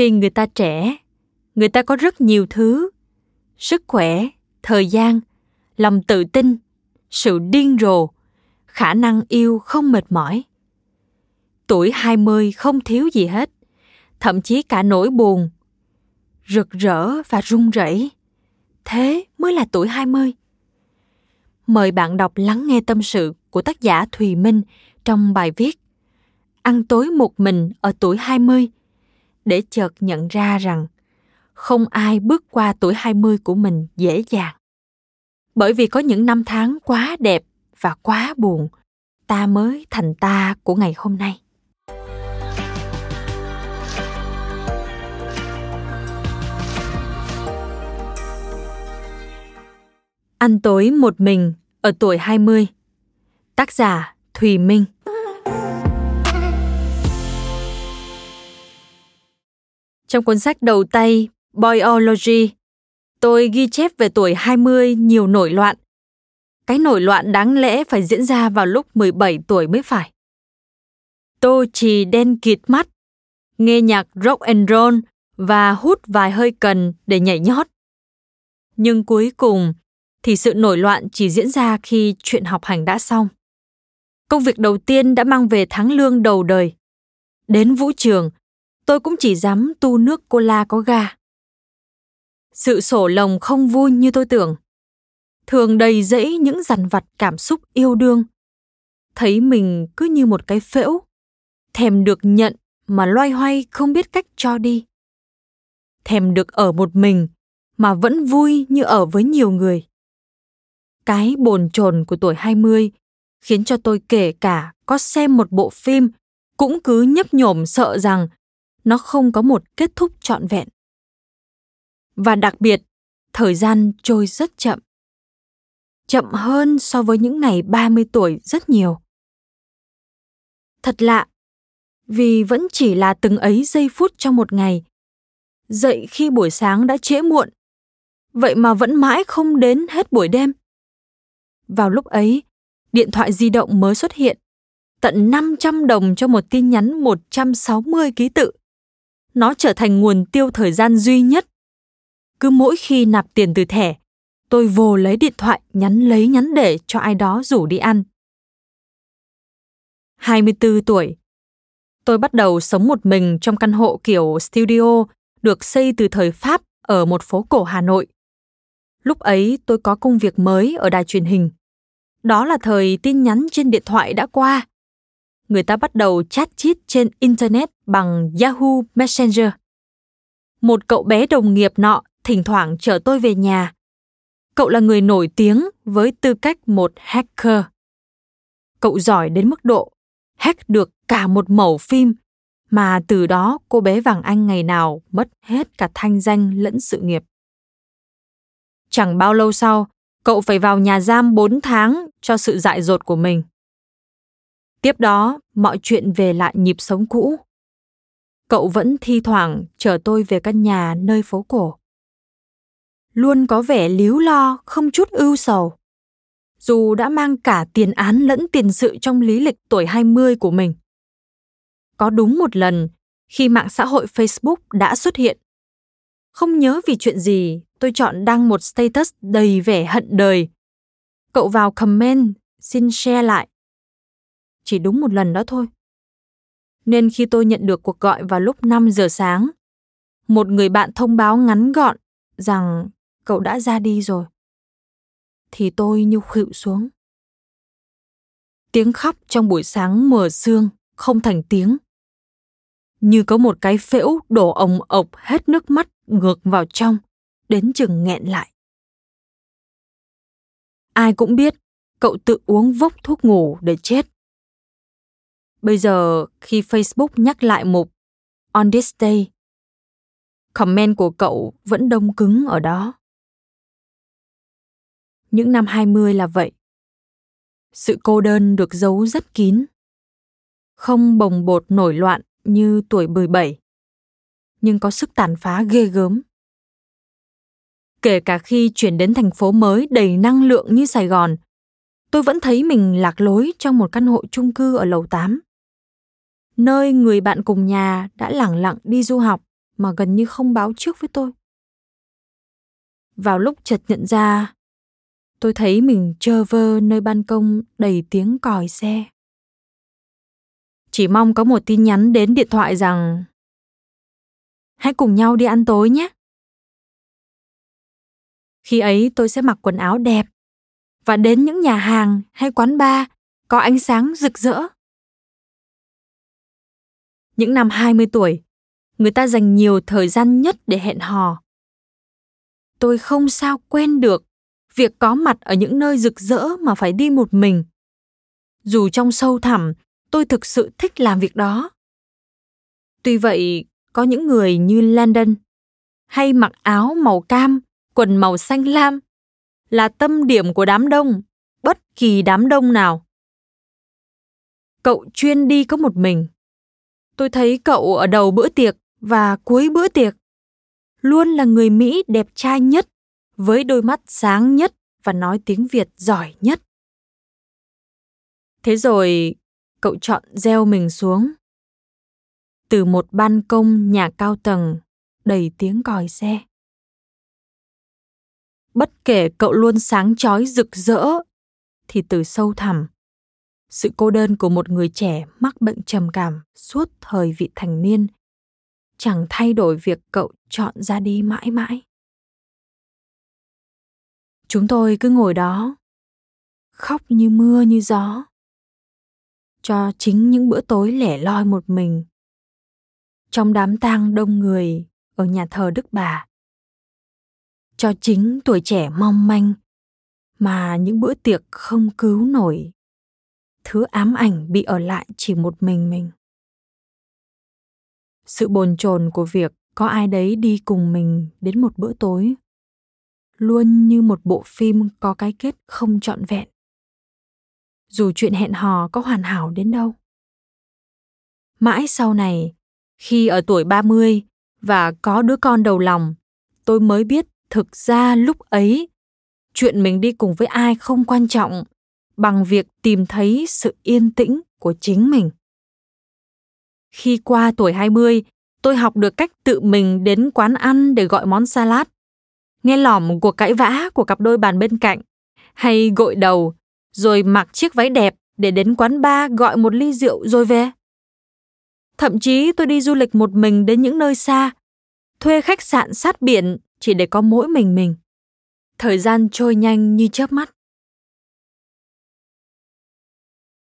Khi người ta trẻ, người ta có rất nhiều thứ. Sức khỏe, thời gian, lòng tự tin, sự điên rồ, khả năng yêu không mệt mỏi. Tuổi 20 không thiếu gì hết thậm chí cả nỗi buồn, rực rỡ và run rẩy. Thế mới là tuổi 20. Mời bạn đọc lắng nghe tâm sự của tác giả Thùy Minh trong bài viết Ăn tối một mình ở tuổi 20 để chợt nhận ra rằng không ai bước qua tuổi 20 của mình dễ dàng. Bởi vì có những năm tháng quá đẹp và quá buồn, ta mới thành ta của ngày hôm nay. Ăn tối một mình ở tuổi 20. Tác giả Thùy Minh. Trong cuốn sách đầu tay Biology, tôi ghi chép về tuổi 20 nhiều nổi loạn. Cái nổi loạn đáng lẽ phải diễn ra vào lúc 17 tuổi mới phải. Tôi chỉ đen kịt mắt, nghe nhạc rock and roll và hút vài hơi cần để nhảy nhót. Nhưng cuối cùng, thì sự nổi loạn chỉ diễn ra khi chuyện học hành đã xong. Công việc đầu tiên đã mang về tháng lương đầu đời. Đến vũ trường, tôi cũng chỉ dám tu nước cola có ga. Sự sổ lồng không vui như tôi tưởng. Thường đầy rẫy những dằn vặt cảm xúc yêu đương. Thấy mình cứ như một cái phễu, thèm được nhận mà loay hoay không biết cách cho đi. Thèm được ở một mình mà vẫn vui như ở với nhiều người cái bồn chồn của tuổi 20 khiến cho tôi kể cả có xem một bộ phim cũng cứ nhấp nhổm sợ rằng nó không có một kết thúc trọn vẹn. Và đặc biệt, thời gian trôi rất chậm. Chậm hơn so với những ngày 30 tuổi rất nhiều. Thật lạ, vì vẫn chỉ là từng ấy giây phút trong một ngày. Dậy khi buổi sáng đã trễ muộn, vậy mà vẫn mãi không đến hết buổi đêm. Vào lúc ấy, điện thoại di động mới xuất hiện. Tận 500 đồng cho một tin nhắn 160 ký tự. Nó trở thành nguồn tiêu thời gian duy nhất. Cứ mỗi khi nạp tiền từ thẻ, tôi vồ lấy điện thoại nhắn lấy nhắn để cho ai đó rủ đi ăn. 24 tuổi. Tôi bắt đầu sống một mình trong căn hộ kiểu studio được xây từ thời Pháp ở một phố cổ Hà Nội. Lúc ấy tôi có công việc mới ở đài truyền hình. Đó là thời tin nhắn trên điện thoại đã qua. Người ta bắt đầu chat chít trên Internet bằng Yahoo Messenger. Một cậu bé đồng nghiệp nọ thỉnh thoảng chở tôi về nhà. Cậu là người nổi tiếng với tư cách một hacker. Cậu giỏi đến mức độ hack được cả một mẩu phim mà từ đó cô bé vàng anh ngày nào mất hết cả thanh danh lẫn sự nghiệp. Chẳng bao lâu sau, cậu phải vào nhà giam 4 tháng cho sự dại dột của mình. Tiếp đó, mọi chuyện về lại nhịp sống cũ. Cậu vẫn thi thoảng chở tôi về căn nhà nơi phố cổ. Luôn có vẻ líu lo, không chút ưu sầu. Dù đã mang cả tiền án lẫn tiền sự trong lý lịch tuổi 20 của mình. Có đúng một lần, khi mạng xã hội Facebook đã xuất hiện, Không nhớ vì chuyện gì, tôi chọn đăng một status đầy vẻ hận đời. Cậu vào comment, xin share lại. Chỉ đúng một lần đó thôi. Nên khi tôi nhận được cuộc gọi vào lúc 5 giờ sáng, một người bạn thông báo ngắn gọn rằng cậu đã ra đi rồi. Thì tôi như khuỵu xuống. Tiếng khóc trong buổi sáng mờ sương không thành tiếng. Như có một cái phễu đổ ồng ộc hết nước mắt ngược vào trong, đến chừng nghẹn lại. Ai cũng biết cậu tự uống vốc thuốc ngủ để chết. Bây giờ khi Facebook nhắc lại mục On this day, comment của cậu vẫn đông cứng ở đó. Những năm 20 là vậy. Sự cô đơn được giấu rất kín. Không bồng bột nổi loạn như tuổi 17, nhưng có sức tàn phá ghê gớm. Kể cả khi chuyển đến thành phố mới đầy năng lượng như Sài Gòn, tôi vẫn thấy mình lạc lối trong một căn hộ chung cư ở lầu 8. Nơi người bạn cùng nhà đã lẳng lặng đi du học mà gần như không báo trước với tôi. Vào lúc chợt nhận ra, tôi thấy mình trơ vơ nơi ban công đầy tiếng còi xe. Chỉ mong có một tin nhắn đến điện thoại rằng hãy cùng nhau đi ăn tối nhé. Khi ấy tôi sẽ mặc quần áo đẹp và đến những nhà hàng hay quán bar có ánh sáng rực rỡ. Những năm 20 tuổi, người ta dành nhiều thời gian nhất để hẹn hò. Tôi không sao quên được việc có mặt ở những nơi rực rỡ mà phải đi một mình. Dù trong sâu thẳm, tôi thực sự thích làm việc đó. Tuy vậy, có những người như Landon hay mặc áo màu cam, quần màu xanh lam là tâm điểm của đám đông, bất kỳ đám đông nào. Cậu chuyên đi có một mình. Tôi thấy cậu ở đầu bữa tiệc và cuối bữa tiệc luôn là người Mỹ đẹp trai nhất, với đôi mắt sáng nhất và nói tiếng Việt giỏi nhất. Thế rồi, cậu chọn gieo mình xuống. Từ một ban công nhà cao tầng đầy tiếng còi xe. Bất kể cậu luôn sáng chói rực rỡ, thì từ sâu thẳm, sự cô đơn của một người trẻ mắc bệnh trầm cảm suốt thời vị thành niên chẳng thay đổi việc cậu chọn ra đi mãi mãi. Chúng tôi cứ ngồi đó, khóc như mưa như gió, cho chính những bữa tối lẻ loi một mình trong đám tang đông người ở nhà thờ đức bà. Cho chính tuổi trẻ mong manh mà những bữa tiệc không cứu nổi thứ ám ảnh bị ở lại chỉ một mình mình. Sự bồn chồn của việc có ai đấy đi cùng mình đến một bữa tối, luôn như một bộ phim có cái kết không trọn vẹn. Dù chuyện hẹn hò có hoàn hảo đến đâu. Mãi sau này, khi ở tuổi 30 và có đứa con đầu lòng, tôi mới biết thực ra lúc ấy chuyện mình đi cùng với ai không quan trọng bằng việc tìm thấy sự yên tĩnh của chính mình. Khi qua tuổi 20, tôi học được cách tự mình đến quán ăn để gọi món salad. Nghe lỏm cuộc cãi vã của cặp đôi bàn bên cạnh, hay gội đầu, rồi mặc chiếc váy đẹp để đến quán bar gọi một ly rượu rồi về. Thậm chí tôi đi du lịch một mình đến những nơi xa, thuê khách sạn sát biển chỉ để có mỗi mình mình. Thời gian trôi nhanh như chớp mắt.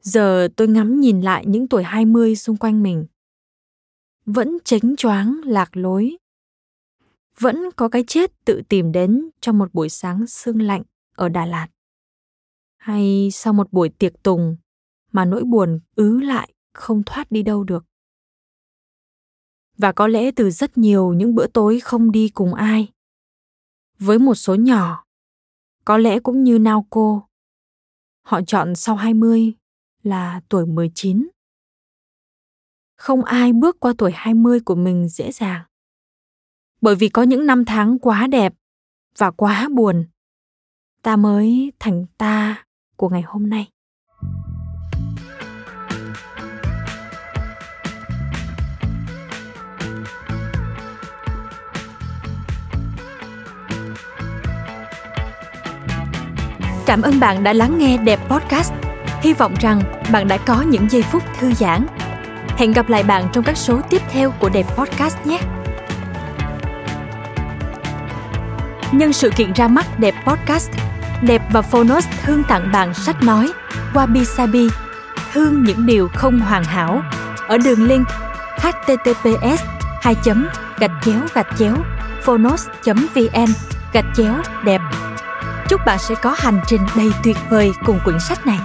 Giờ tôi ngắm nhìn lại những tuổi 20 xung quanh mình. Vẫn chánh choáng lạc lối. Vẫn có cái chết tự tìm đến trong một buổi sáng sương lạnh ở Đà Lạt. Hay sau một buổi tiệc tùng mà nỗi buồn ứ lại không thoát đi đâu được. Và có lẽ từ rất nhiều những bữa tối không đi cùng ai. Với một số nhỏ, có lẽ cũng như Naoko, họ chọn sau 20 là tuổi 19. Không ai bước qua tuổi 20 của mình dễ dàng. Bởi vì có những năm tháng quá đẹp và quá buồn, ta mới thành ta của ngày hôm nay. Cảm ơn bạn đã lắng nghe Đẹp Podcast Hy vọng rằng bạn đã có những giây phút thư giãn. Hẹn gặp lại bạn trong các số tiếp theo của Đẹp Podcast nhé. Nhân sự kiện ra mắt Đẹp Podcast, Đẹp và Phonos thương tặng bạn sách nói Wabi Sabi, thương những điều không hoàn hảo ở đường link https 2 gạch chéo gạch chéo phonos vn gạch chéo đẹp chúc bạn sẽ có hành trình đầy tuyệt vời cùng quyển sách này